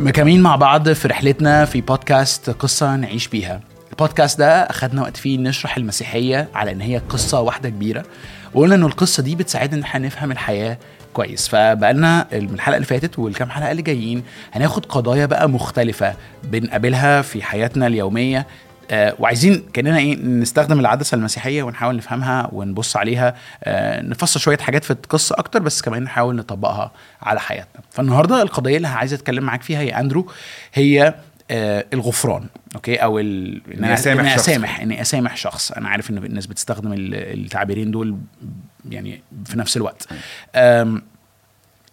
مكملين مع بعض في رحلتنا في بودكاست قصة نعيش بيها. البودكاست ده أخدنا وقت فيه نشرح المسيحية على إن هي قصة واحدة كبيرة وقلنا إن القصة دي بتساعدنا إن إحنا نفهم الحياة كويس. فبقالنا من الحلقة اللي فاتت والكام حلقة اللي جايين هناخد قضايا بقى مختلفة بنقابلها في حياتنا اليومية. آه، وعايزين كأننا إيه نستخدم العدسة المسيحية ونحاول نفهمها ونبص عليها آه، نفسر شوية حاجات في القصة أكتر بس كمان نحاول نطبقها على حياتنا. فالنهاردة القضية اللي عايز أتكلم معاك فيها يا أندرو هي آه الغفران okay? أو ال... إن إني أسامح إني شخص. أسامح إني أسامح شخص. أنا عارف إن الناس بتستخدم ال- التعبيرين دول يعني في نفس الوقت. آم،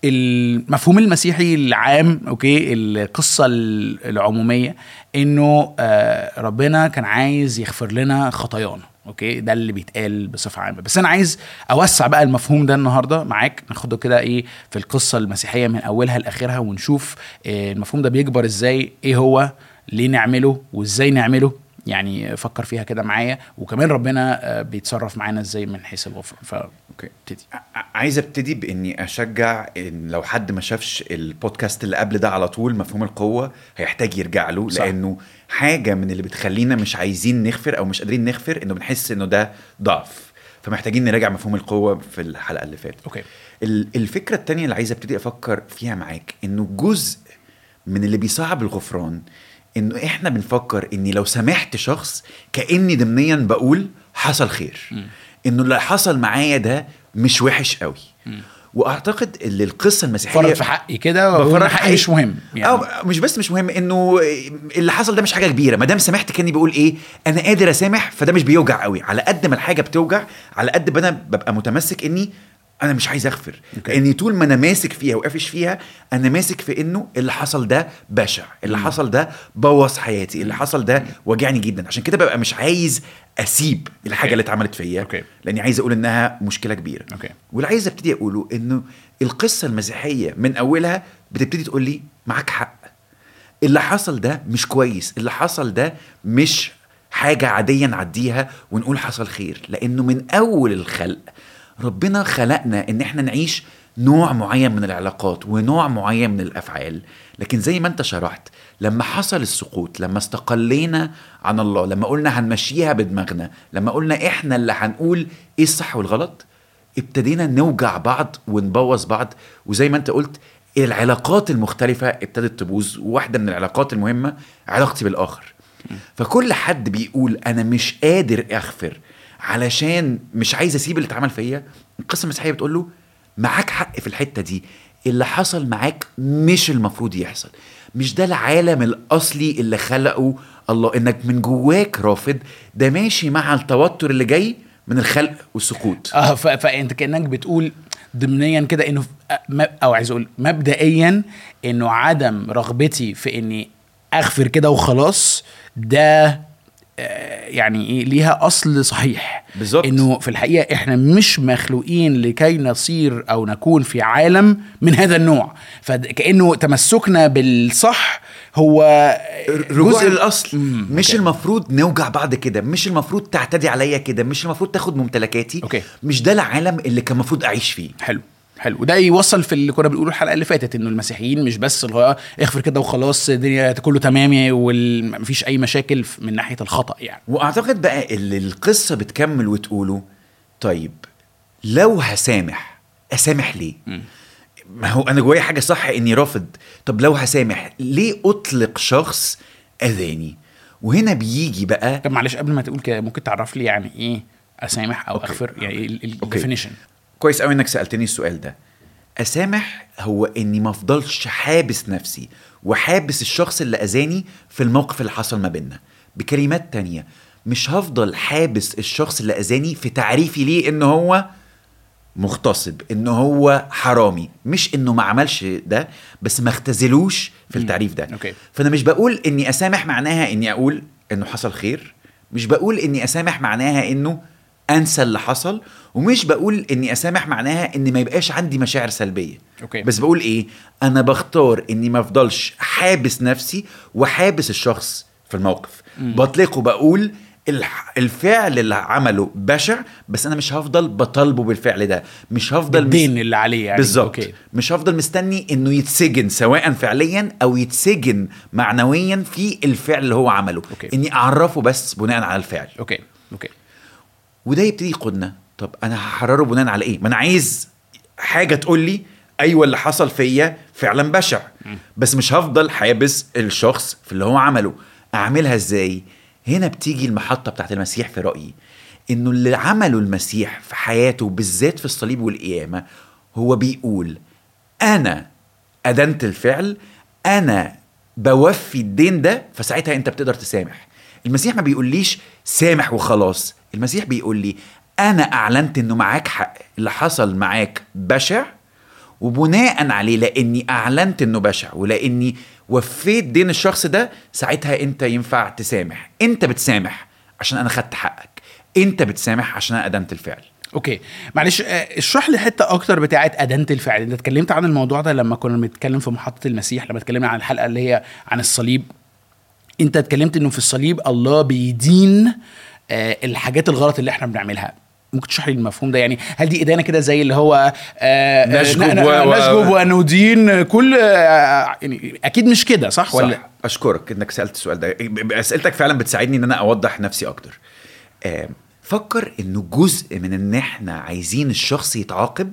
المفهوم المسيحي العام okay القصة ال- العمومية إنه آه، ربنا كان عايز يغفر لنا خطايانا okay ده اللي بيتقال بصفة عامة. بس أنا عايز أوسع بقى المفهوم ده النهارده معاك ناخده كده إيه في القصة المسيحية من أولها لآخرها ونشوف آه، المفهوم ده بيكبر إزاي إيه هو ليه نعمله وإزاي نعمله. يعني فكر فيها كده معايا وكمان ربنا آه، بيتصرف معانا إزاي من حيث الغفران أوكي. فابتدي ع- عايز ابتدي بإني أشجع إن لو حد ما شافش البودكاست اللي قبل ده على طول مفهوم القوة هيحتاج يرجع له صح. لأنه حاجة من اللي بتخلينا مش عايزين نغفر أو مش قادرين نغفر إنه بنحس إنه ده ضعف. فمحتاجين نراجع مفهوم القوة في الحلقة اللي فاتت. أوكي. ال- الفكرة التانية اللي عايز ابتدي أفكر فيها معاك إنه جزء من اللي بيصعب الغفران إنه إحنا بنفكر إني لو سامحت شخص كأني ضمنيا بقول حصل خير. إنه اللي حصل معايا ده مش وحش قوي. وأعتقد اللي القصة المسيحية فرض في حقي كده في حقي. مش مهم يعني. أو مش بس مش مهم إنه اللي حصل ده مش حاجة كبيرة. ما دام سامحت كأني بقول إيه أنا قادر أسامح فده مش بيوجع قوي. على قد ما الحاجة بتوجع على قد ما أنا ببقى متمسك إني أنا مش عايز أغفر okay. لاني طول ما أنا ماسك فيها وقافش فيها أنا ماسك في إنه اللي حصل ده بشع اللي حصل ده بوظ حياتي اللي حصل ده وجعني جدا عشان كده ببقى مش عايز أسيب الحاجة okay. اللي اتعملت فيا okay. لأني عايز أقول إنها مشكلة كبيرة okay. واللي عايز أبتدي أقوله إنه القصة المسيحية من أولها بتبتدي تقول لي معاك حق اللي حصل ده مش كويس اللي حصل ده مش حاجة عادية نعديها ونقول حصل خير لأنه من أول الخلق ربنا خلقنا إن إحنا نعيش نوع معين من العلاقات ونوع معين من الأفعال. لكن زي ما أنت شرحت لما حصل السقوط لما استقلينا عن الله لما قلنا هنمشيها بدماغنا لما قلنا إحنا اللي هنقول إيه الصح والغلط ابتدينا نوجع بعض ونبوظ بعض. وزي ما أنت قلت العلاقات المختلفة ابتدت تبوظ وواحدة من العلاقات المهمة علاقتي بالآخر. فكل حد بيقول أنا مش قادر أغفر. علشان مش عايز أسيب اللي اتعمل فيا. القصة المسيحية بتقول له معاك حق في الحتة دي. اللي حصل معاك مش المفروض يحصل. مش ده العالم الأصلي اللي خلقه الله. إنك من جواك رافض ده ماشي مع التوتر اللي جاي من الخلق والسقوط. آه فأنت كأنك بتقول ضمنيا كده إنه م- أو عايز أقول مبدئيا إنه عدم رغبتي في إني أغفر كده وخلاص ده آه، يعني إيه ليها أصل صحيح. بالظبط. إنه في الحقيقة إحنا مش مخلوقين لكي نصير أو نكون في عالم من هذا النوع. فكأنه تمسكنا بالصح هو رجوع للأصل. مم، مش okay. المفروض نوجع بعض كده. مش المفروض تعتدي عليا كده. مش المفروض تاخد ممتلكاتي. okay. مش ده العالم اللي كان المفروض أعيش فيه. حلو. حلو. وده يوصل في اللي كنا بنقوله الحلقة اللي فاتت إنه المسيحيين مش بس اللي هو اغفر كده وخلاص الدنيا كله تمام ومفيش أي مشاكل من ناحية الخطأ يعني. وأعتقد بقى اللي القصة بتكمل وتقوله طيب لو هسامح أسامح ليه؟ ما هو أنا جوايا حاجة صح إني رافض. طب لو هسامح ليه أطلق شخص أذاني؟ وهنا بيجي بقى طب معلش قبل ما تقول كده ممكن تعرف لي يعني إيه أسامح أو okay. أغفر؟ يعني. ال definition كويس قوي إنك سألتني السؤال ده. أسامح هو إني ما أفضلش حابس نفسي وحابس الشخص اللي أذاني في الموقف اللي حصل ما بيننا. بكلمات تانية مش هفضل حابس الشخص اللي أذاني في تعريفي ليه إن هو مغتصب إن هو حرامي. مش إنه ما عملش ده بس ما اختزلوش في التعريف ده. okay. فأنا مش بقول إني أسامح معناها إني أقول إنه حصل خير مش بقول إني أسامح معناها إنه أنسى اللي حصل ومش بقول إني أسامح معناها إن ما يبقاش عندي مشاعر سلبية. أوكي. بس بقول إيه أنا بختار إني ما أفضلش حابس نفسي وحابس الشخص في الموقف. بطلقه بقول الح- الفعل اللي عمله بشع بس أنا مش هفضل بطالبه بالفعل ده. مش هفضل مس- الدين اللي عليه يعني. بالظبط. مش هفضل مستني إنه يتسجن سواء فعليا أو يتسجن معنويا في الفعل اللي هو عمله. okay. إني أعرفه بس بناء على الفعل. okay. okay. وده يبتدي يقودنا. طب أنا هحرره بناء على إيه؟ ما أنا عايز حاجة تقول لي أيوه اللي حصل فيا فعلا بشع. بس مش هفضل حابس الشخص في اللي هو عمله. أعملها إزاي؟ هنا بتيجي المحطة بتاعت المسيح في رأيي. إنه اللي عمله المسيح في حياته بالذات في الصليب والقيامة هو بيقول أنا أدنت الفعل أنا بوفي الدين ده فساعتها أنت بتقدر تسامح. المسيح ما بيقوليش سامح وخلاص. المسيح بيقول لي أنا أعلنت إنه معاك حق اللي حصل معاك بشع وبناء عليه لأني أعلنت إنه بشع ولأني وفيت دين الشخص ده ساعتها أنت ينفع تسامح. أنت بتسامح عشان أنا خدت حقك. أنت بتسامح عشان أنا ادنت الفعل. أوكي. معلش آه، اشرح لي حتة أكتر بتاعة ادانه الفعل. أنت اتكلمت عن الموضوع ده لما كنا بنتكلم في محطة المسيح لما اتكلمنا عن الحلقة اللي هي عن الصليب. انت اتكلمت انه في الصليب الله بيدين آه، الحاجات الغلط اللي إحنا بنعملها. ممكن تشرح لي المفهوم ده؟ يعني هل دي إدانة كده زي اللي هو آه، آه، نشجب و- نشجب وندين كل آه، يعني أكيد مش كده صح, ولا؟ صح. أشكرك إنك سألت السؤال ده. أسئلتك فعلا بتساعدني إن أنا أوضح نفسي أكتر. آم، فكر إنه جزء من إن إحنا عايزين الشخص يتعاقب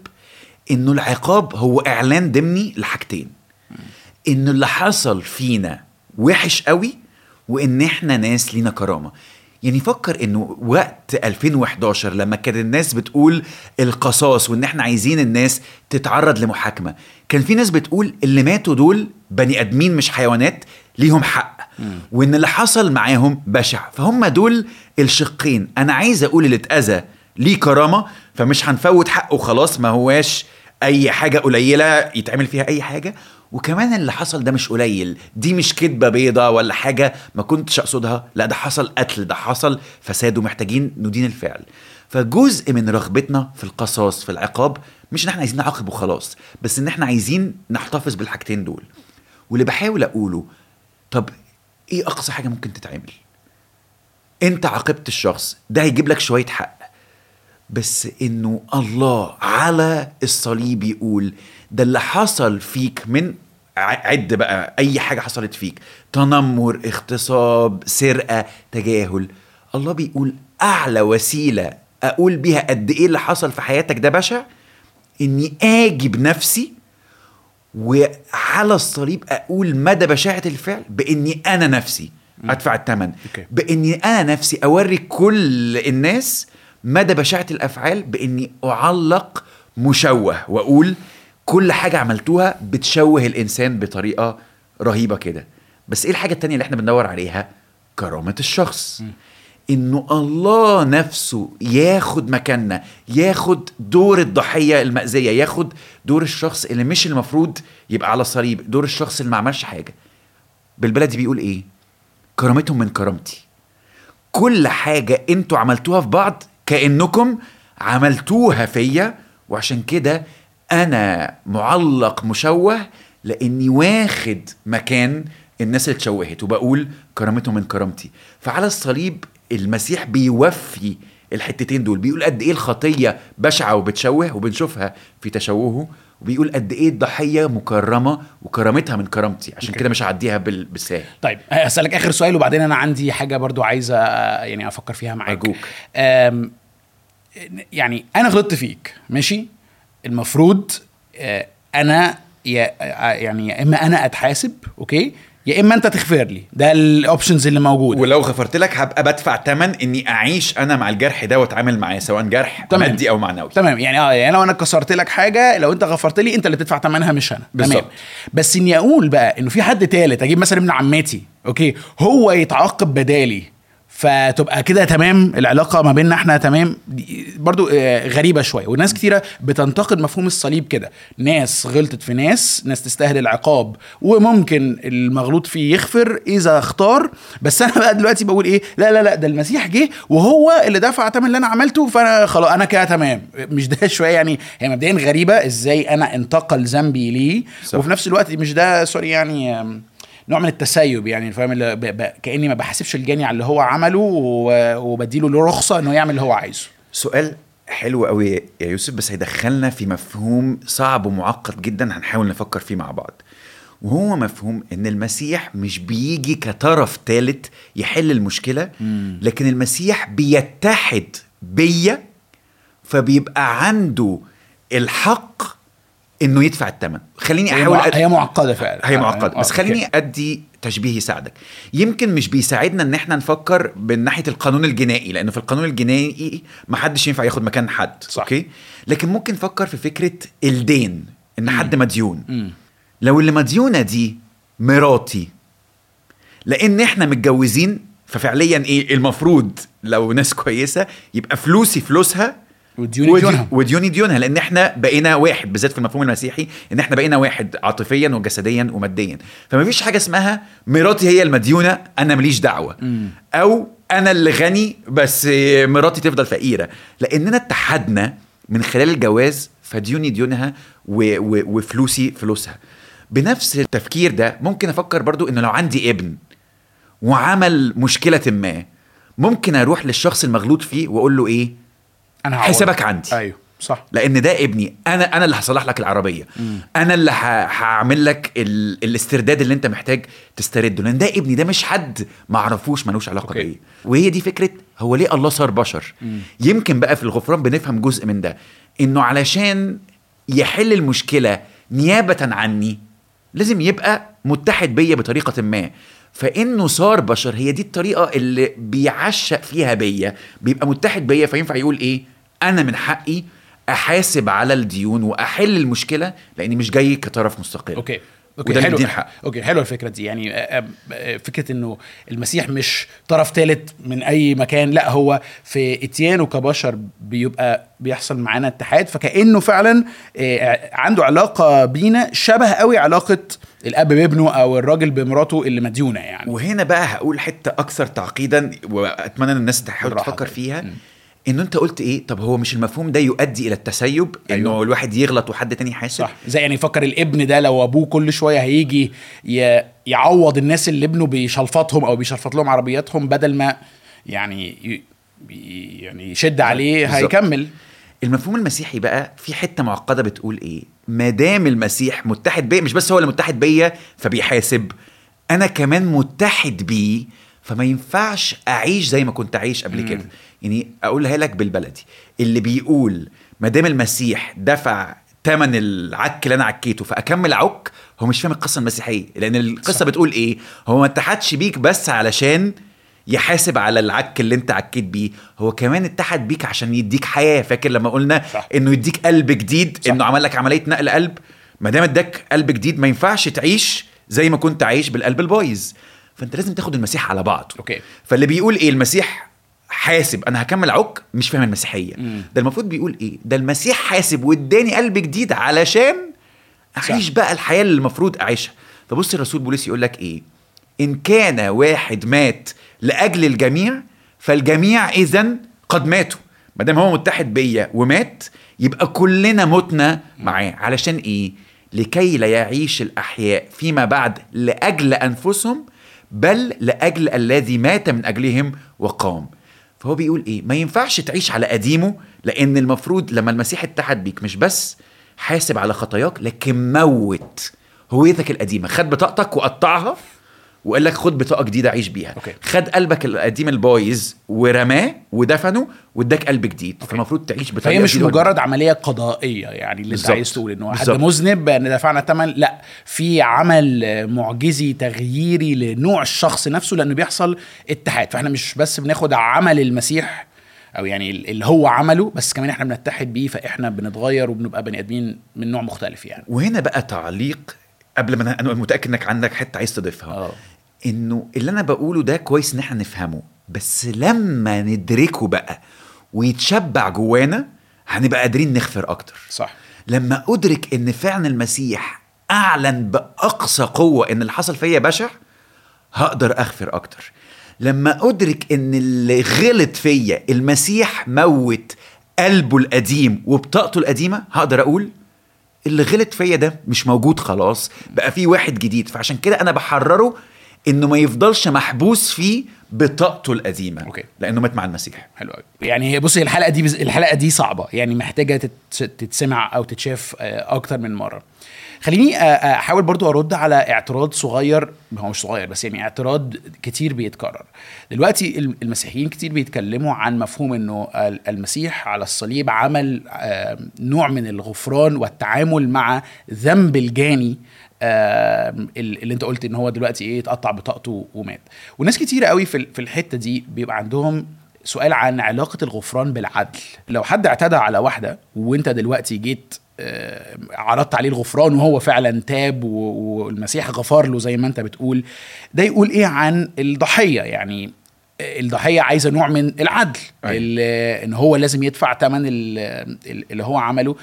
إنه العقاب هو إعلان ضمني لحاجتين. انه اللي حصل فينا وحش قوي وإن إحنا ناس لينا كرامة. يعني فكر إنه وقت 2011 لما كان الناس بتقول القصاص وإن إحنا عايزين الناس تتعرض لمحاكمة كان في ناس بتقول اللي ماتوا دول بني آدمين مش حيوانات ليهم حق. وإن اللي حصل معاهم بشع. فهم دول الشقين. أنا عايز أقول اللي اتأذى ليه كرامة فمش هنفوت حقه خلاص ما هواش أي حاجة قليلة يتعمل فيها أي حاجة. وكمان اللي حصل ده مش قليل. دي مش كدبة بيضة ولا حاجة ما كنتش أقصدها. لا ده حصل قتل ده حصل فساد ومحتاجين ندين الفعل. فجزء من رغبتنا في القصاص في العقاب مش إن إحنا عايزين نعاقب وخلاص بس إن إحنا عايزين نحتفظ بالحاجتين دول. واللي بحاول أقوله طب إيه أقصى حاجة ممكن تتعمل؟ أنت عاقبت الشخص ده هيجيب لك شوية حق. بس إنه الله على الصليب يقول ده اللي حصل فيك من عد بقى أي حاجة حصلت فيك تنمر اغتصاب سرقة تجاهل. الله بيقول أعلى وسيلة أقول بيها قد إيه اللي حصل في حياتك ده بشع؟ إني أجي بنفسي وعلى الصليب أقول مدى بشاعة الفعل؟ بإني أنا نفسي. ادفع الثمن. بإني أنا نفسي أوري كل الناس مدى بشاعة الأفعال؟ بإني أعلق مشوه وأقول كل حاجة عملتوها بتشوه الإنسان بطريقة رهيبة كده. بس إيه الحاجة التانية اللي إحنا بندور عليها؟ كرامة الشخص. إنه الله نفسه ياخد مكاننا ياخد دور الضحية المأذية ياخد دور الشخص اللي مش المفروض يبقى على الصليب دور الشخص اللي ما عملش حاجة. بالبلدي بيقول إيه؟ كرامتهم من كرامتي. كل حاجة أنتوا عملتوها في بعض كأنكم عملتوها فيا وعشان كده أنا معلق مشوه لأني واخد مكان الناس اللي اتشوهت وبقول كرامتهم من كرامتي. فعلى الصليب المسيح بيوفي الحتتين دول. بيقول قد إيه الخطية بشعة وبتشوه وبنشوفها في تشوهه وبيقول قد إيه الضحية مكرمة وكرامتها من كرامتي. عشان. كده مش هعديها بال- بالسهل طيب هسألك آخر سؤال وبعدين أنا عندي حاجة برضو عايزة آه، يعني أفكر فيها معاك. أرجوك. آم، يعني أنا غلطت فيك ماشي؟ المفروض آه، يا آه، يعني يا إما أنا أتحاسب okay؟ يا إما أنت تغفر لي. ده ال options اللي موجودة. ولو غفرت لك هبقى بدفع ثمن إني أعيش أنا مع الجرح ده وأتعامل معاه سواء جرح تمام. مادي أو معنوي. تمام. يعني آه يعني لو أنا كسرت لك حاجة لو أنت غفرت لي أنت اللي تدفع ثمنها مش أنا. بالظبط. تمام بس إني أقول بقى إنه في حد تالت أجيب مثلا ابن عمتي okay؟ هو يتعاقب بدالي. فتبقى كده تمام العلاقة ما بيننا إحنا تمام. برضو آه، غريبة شوية. وناس كتيرة بتنتقد مفهوم الصليب كده. ناس غلطت في ناس ناس تستاهل العقاب وممكن المغلوط فيه يغفر إذا اختار. بس أنا بقى دلوقتي بقول إيه؟ لا لا لا ده المسيح جه وهو اللي دفع ثمن اللي أنا عملته فأنا خلاص أنا كده تمام. مش ده شوية يعني هي مبدئيا غريبة إزاي أنا انتقل ذنبي ليه. وفي نفس الوقت مش ده سوري يعني نوع من التسيب يعني فاهم. كأني ما بحاسبش الجاني على اللي هو عمله. وبديله له رخصة إنه يعمل اللي هو عايزه سؤال حلو قوي يا يوسف بس هيدخلنا في مفهوم صعب ومعقد جدا هنحاول نفكر فيه مع بعض وهو مفهوم إن المسيح مش بيجي كطرف ثالث يحل المشكلة لكن المسيح بيتحد بيا فبيبقى عنده الحق إنه يدفع الثمن خليني أحاول. أد... هي معقدة فعلا هي آه، معقده آه، بس خليني أوكي. أدي تشبيه يساعدك يمكن مش بيساعدنا إن إحنا نفكر من ناحية القانون الجنائي لأنه في القانون الجنائي ما حدش ينفع ياخد مكان حد صح. أوكي لكن ممكن نفكر في فكرة الدين إن حد مديون مم. لو اللي مديونة دي مراتي لأن إحنا متجوزين ففعليا إيه المفروض لو ناس كويسة يبقى فلوسي فلوسها وديوني ودي- ديونها وديوني ديونها لأن إحنا بقينا واحد بالذات في المفهوم المسيحي إن إحنا بقينا واحد عاطفيا وجسديا وماديا. فما فيش حاجة اسمها مراتي هي المديونة أنا ماليش دعوة. مم. أو أنا اللي غني بس مراتي تفضل فقيرة. لأننا اتحدنا من خلال الجواز فديوني ديونها و و وفلوسي فلوسها. بنفس التفكير ده ممكن أفكر برضو إنه لو عندي ابن وعمل مشكلة ما ممكن أروح للشخص المغلوط فيه وأقول له إيه؟ أنا. حسابك عندي. أيوه صح. لأن ده ابني. أنا أنا اللي هصلح لك العربية. مم. أنا اللي هعمل لك ال... الاسترداد اللي أنت محتاج تسترده. لأن ده ابني ده مش حد ما اعرفوش ملوش علاقة. بيا وهي دي فكرة هو ليه الله صار بشر؟ مم. يمكن بقى في الغفران بنفهم جزء من ده. إنه علشان يحل المشكلة نيابة عني لازم يبقى متحد بيا بطريقة ما. فإنه صار بشر هي دي الطريقة اللي بيعشق فيها بيا بيبقى متحد بيا فينفع يقول إيه؟ أنا من حقي أحاسب على الديون وأحل المشكلة لأني مش جاي كطرف مستقل okay وده okay اللي حلو الحق. okay حلوة الفكرة دي يعني آه، آه، فكرة إنه المسيح مش طرف ثالث من أي مكان لا هو في اتيانه كبشر بيبقى بيحصل معانا اتحاد فكأنه فعلا آه، عنده علاقة بينا شبه قوي علاقة الأب بابنه أو الراجل بمراته اللي مديونة يعني وهنا بقى هقول حتة أكثر تعقيدا وأتمنى إن الناس تحاول تفكر. فيها مم. إنه أنت قلت إيه؟ طب هو مش المفهوم ده يؤدي إلى التسيب؟ إنه أيوة. الواحد يغلط وحد تاني يحاسب؟ صح. زي يعني يفكر الابن ده لو أبوه كل شوية هيجي يعوض الناس اللي ابنه بيشلفطهم أو بيشلفط لهم عربياتهم بدل ما يعني يعني يشد عليه بالظبط. هيكمل. المفهوم المسيحي بقى في حتة معقدة بتقول إيه؟ ما دام المسيح متحد بيا مش بس هو اللي متحد بيا فبيحاسب أنا كمان متحد بيه فما ينفعش أعيش زي ما كنت عايش قبل. كده. يعني أقولها لك بالبلدي اللي بيقول ما دام المسيح دفع ثمن العك اللي أنا عكيته فأكمل عك هو مش فاهم القصة المسيحية لأن القصة صح. صح. بتقول إيه هو ما اتحدش بيك بس علشان يحاسب على العك اللي أنت عكيت بيه هو كمان اتحد بيك عشان يديك حياة فاكر لما قلنا صح. إنه يديك قلب جديد صح. إنه عمل لك عملية نقل قلب ما دام اداك قلب جديد ما ينفعش تعيش زي ما كنت عايش بالقلب البايظ فأنت لازم تاخد المسيح على بعضه أوكي فاللي بيقول إيه المسيح حاسب أنا هكمل عك مش فاهم المسيحية. مم. ده المفروض بيقول إيه؟ ده المسيح حاسب واداني قلب جديد علشان أعيش صح. بقى الحياة اللي المفروض أعيشها. فبص الرسول بولس يقول لك إيه؟ إن كان واحد مات لأجل الجميع فالجميع إذا قد ماتوا. ما دام هو متحد بيا ومات يبقى كلنا متنا معاه. علشان إيه؟ لكي لا يعيش الأحياء فيما بعد لأجل أنفسهم بل لأجل الذي مات من أجلهم وقام. فهو بيقول إيه؟ ما ينفعش تعيش على قديمه لأن المفروض لما المسيح اتحد بيك مش بس حاسب على خطاياك لكن موت هويتك القديمة. خد بطاقتك وقطعها وقال لك خد بطاقة جديدة عيش بيها okay. خد قلبك القديم البايظ ورماه ودفنه واداك قلب جديد okay. فالمفروض تعيش بطريقه فهي مش. مجرد عملية قضائية يعني اللي أنت. عايز تقول إنه حد. مذنب إن دفعنا ثمن لا في عمل معجزي تغييري لنوع الشخص نفسه لأنه بيحصل اتحاد فإحنا مش بس بناخد عمل المسيح أو يعني اللي هو عمله بس كمان إحنا بنتحد بيه فإحنا بنتغير وبنبقى بني آدمين من نوع مختلف يعني وهنا بقى تعليق قبل ما أنا- أنا متأكد إنك عندك حتة عايز تضيفها آه إنه اللي أنا بقوله ده كويس إن إحنا نفهمه بس لما ندركه بقى ويتشبع جوانا هنبقى قادرين نغفر أكتر. صح. لما أدرك إن فعلا المسيح أعلن بأقصى قوة إن اللي حصل فيا بشع هقدر أغفر أكتر. لما أدرك إن اللي غلط فيا المسيح موت قلبه القديم وبطاقته القديمة هقدر أقول اللي غلط فيا ده مش موجود خلاص بقى في واحد جديد. فعشان كده أنا بحرره إنه ما يفضلش محبوس فيه بطاقته القديمة أوكي. لأنه مات مع المسيح. حلو قوي يعني بصي الحلقة دي بز... الحلقة دي صعبة يعني محتاجة تت... تتسمع أو تتشاف آه، أكتر من مرة. خليني آه، آه، أحاول برضو أرد على اعتراض صغير هو مش صغير بس يعني اعتراض كتير بيتكرر. دلوقتي الم- المسيحيين كتير بيتكلموا عن مفهوم إنه ال- المسيح على الصليب عمل نوع من الغفران والتعامل مع ذنب الجاني اللي انت قلت ان هو دلوقتي إيه اتقطع بطاقته ومات. وناس كتير قوي في في الحتة دي بيبقى عندهم سؤال عن علاقة الغفران بالعدل. لو حد اعتدى على واحدة وانت دلوقتي جيت آه، عرضت عليه الغفران وهو فعلا تاب والمسيح غفر له زي ما انت بتقول ده يقول إيه عن الضحية؟ يعني الضحية عايزة نوع من العدل. أيوة. ال- ان هو لازم يدفع ثمن اللي هو عمله.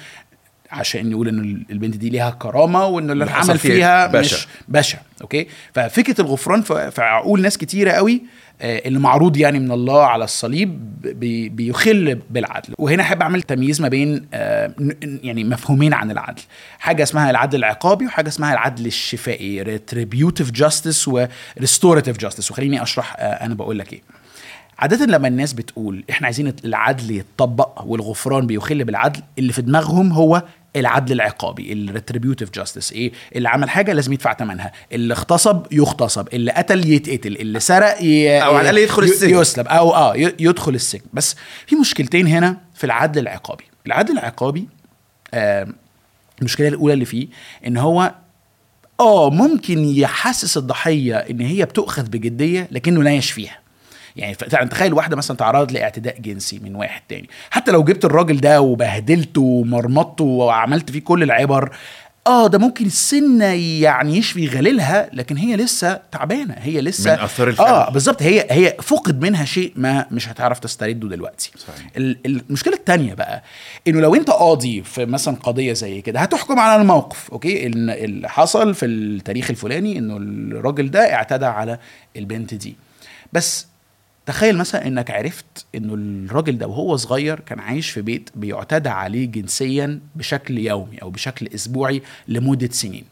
عشان يقول ان البنت دي ليها كرامة وان اللي اتعمل فيها بشع. مش بشع أوكي؟ ففكرة الغفران في عقول ناس كتيرة قوي آه، اللي معروض يعني من الله على الصليب بي- بيخل بالعدل. وهنا أحب أعمل تمييز ما بين آه، يعني مفهومين عن العدل. حاجة اسمها العدل العقابي وحاجة اسمها العدل الشفائي retributive justice و restorative justice. وخليني أشرح آه، أنا بقول لك إيه. عادة لما الناس بتقول إحنا عايزين العدل يتطبق والغفران بيخل بالعدل اللي في دماغهم هو العدل العقابي ال retributive justice إيه؟ اللي عمل حاجة لازم يدفع ثمنها اللي اغتصب يغتصب اللي قتل يتقتل اللي سرق ي... أو على الأقل يدخل السجن. يسلب أو آه يدخل السجن. بس في مشكلتين هنا في العدل العقابي. العدل العقابي آه المشكلة الأولى اللي فيه إن هو آه ممكن يحسس الضحية إن هي بتؤخذ بجدية لكنه لا يشفيها يعني تخيل واحدة مثلا تعرض لاعتداء جنسي من واحد تاني. حتى لو جبت الراجل ده وبهدلته ومرمطته وعملت فيه كل العبر آه ده ممكن السنة يعني يشفي غليلها لكن هي لسه تعبانة. هي لسه من آثار الفعل. آه بالظبط. هي هي فقد منها شيء ما مش هتعرف تسترده دلوقتي. صحيح. ال- المشكلة التانية بقى إنه لو أنت قاضي في مثلا قضية زي كده هتحكم على الموقف أوكي؟ إن اللي حصل في التاريخ الفلاني إنه الراجل ده اعتدى على البنت دي. بس تخيل مثلا إنك عرفت إنه الراجل ده وهو صغير كان عايش في بيت بيعتدى عليه جنسيا بشكل يومي أو بشكل أسبوعي لمدة سنين.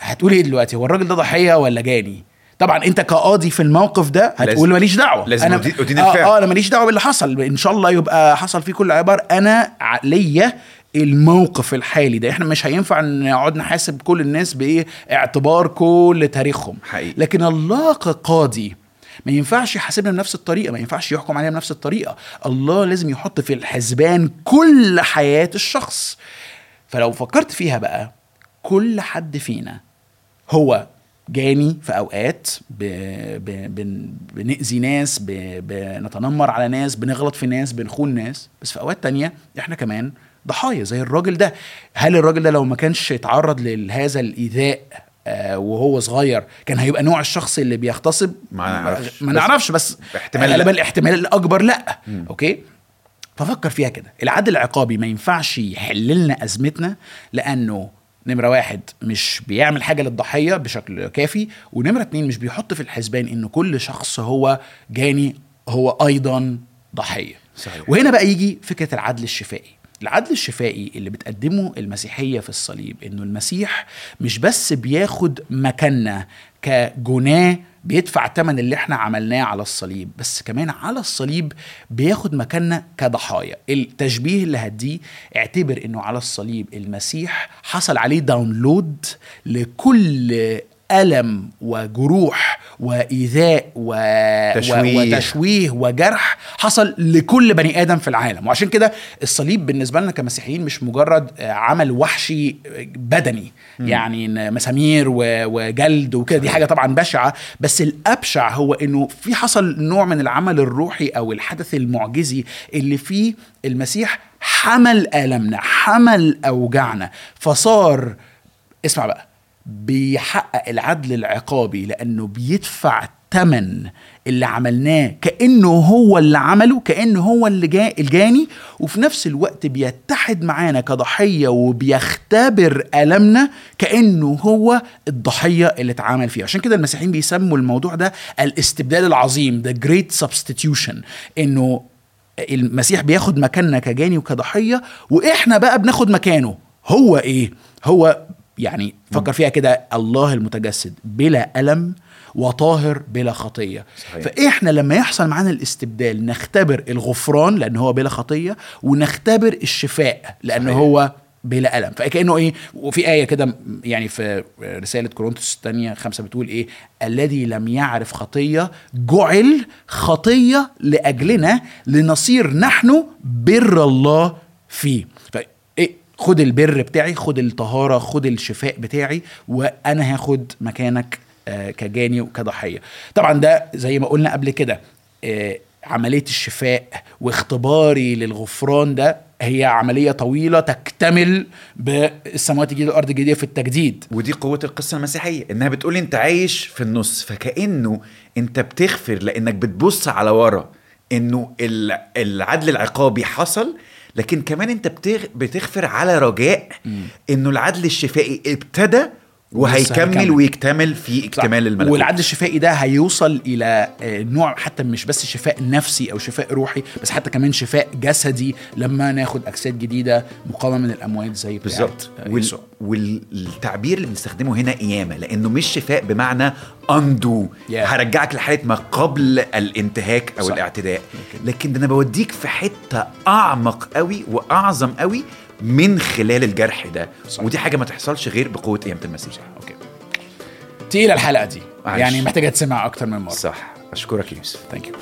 هتقول إيه دلوقتي؟ هو الراجل ده ضحية ولا جاني؟ طبعا أنت كقاضي في الموقف ده هتقول ماليش دعوة. لازم أنا أدين آه, الفعل. آه أنا ماليش دعوة باللي حصل. إن شاء الله يبقى حصل فيه كل عبار أنا ليا الموقف الحالي ده. إحنا مش هينفع نقعد نحاسب كل الناس بإيه؟ اعتبار كل تاريخهم. حقيقي. لكن الله كقاضي ما ينفعش يحاسبنا بنفس الطريقة ما ينفعش يحكم علينا بنفس الطريقة. الله لازم يحط في الحسبان كل حياة الشخص. فلو فكرت فيها بقى كل حد فينا هو جاني في أوقات ب... ب... بن... بنأذي ناس ب... بنتنمر على ناس بنغلط في ناس بنخون ناس. بس في أوقات تانية إحنا كمان ضحايا زي الراجل ده. هل الراجل ده لو ما كانش اتعرض لهذا الإيذاء وهو صغير كان هيبقى نوع الشخص اللي بيغتصب؟ ما نعرفش. ما بس نعرفش بس احتمال غالبا لا. الاحتمال الأكبر لا. okay؟ ففكر فيها كده. العدل العقابي ما ينفعش يحل لنا أزمتنا لأنه نمرة واحد مش بيعمل حاجة للضحية بشكل كافي ونمرة اتنين مش بيحط في الحسبان إن كل شخص هو جاني هو أيضا ضحية. صحيح. وهنا بقى يجي فكرة العدل الشفائي. العدل الشفائي اللي بتقدمه المسيحية في الصليب إنه المسيح مش بس بياخد مكاننا كجناه بيدفع ثمن اللي إحنا عملناه على الصليب بس كمان على الصليب بياخد مكاننا كضحايا. التشبيه اللي هديه اعتبر إنه على الصليب المسيح حصل عليه داونلود لكل ألم وجروح وإيذاء و... تشويه. وتشويه وجرح حصل لكل بني آدم في العالم. وعشان كده الصليب بالنسبة لنا كمسيحيين مش مجرد آه، عمل وحشي بدني يعني إن مسامير و... وجلد وكده دي حاجة طبعا بشعة. بس الأبشع هو إنه في حصل نوع من العمل الروحي أو الحدث المعجزي اللي فيه المسيح حمل آلامنا حمل أوجعنا فصار اسمع بقى بيحقق العدل العقابي لأنه بيدفع ثمن اللي عملناه كأنه هو اللي عمله كأنه هو اللي جا الجاني وفي نفس الوقت بيتحد معانا كضحية وبيختبر ألمنا كأنه هو الضحية اللي اتعامل فيها. عشان كده المسيحيين بيسموا الموضوع ده الاستبدال العظيم the great substitution إنه المسيح بياخد مكاننا كجاني وكضحية وإحنا بقى بناخد مكانه. هو إيه؟ هو يعني فكر فيها كده الله المتجسد بلا ألم وطاهر بلا خطية صحيح. فإحنا لما يحصل معانا الاستبدال نختبر الغفران لأن هو بلا خطية ونختبر الشفاء لأن صحيح. هو بلا ألم فكأنه إيه وفي آية كده يعني في رسالة كورنثوس الثانية خمسة بتقول إيه الذي لم يعرف خطية جعل خطية لأجلنا لنصير نحن بر الله فيه خد البر بتاعي خد الطهارة خد الشفاء بتاعي وأنا هاخد مكانك كجاني وكضحية. طبعا ده زي ما قلنا قبل كده آه، عملية الشفاء واختباري للغفران ده هي عملية طويلة تكتمل بالسماوات الجديدة والأرض الجديدة في التجديد. ودي قوة القصة المسيحية إنها بتقول أنت عايش في النص فكأنه أنت بتغفر لأنك بتبص على ورا ال- العدل العقابي حصل لكن كمان أنت بتغ... بتغفر على رجاء إنه العدل الشفائي ابتدى وهيكمل هيكمل. ويكتمل في اكتمال الملكوت. والعدل الشفائي ده هيوصل إلى آه، نوع حتى مش بس شفاء نفسي أو شفاء روحي بس حتى كمان شفاء جسدي لما ناخد أجساد جديدة مقامه من الاموات زي بالظبط. آه، وال... والتعبير اللي بنستخدمه هنا قيامه لأنه مش شفاء بمعنى undo Yeah. هرجعك لحالة ما قبل الانتهاك أو صح. الاعتداء. لكن ده أنا بوديك في حتة أعمق قوي وأعظم قوي من خلال الجرح ده. صح. ودي حاجة ما تحصلش غير بقوة قيامه المسيح. okay. تقيلة الحلقة دي. معلش. يعني محتاجة تسمع أكتر من مرة. صح. أشكرك يوسف. thank you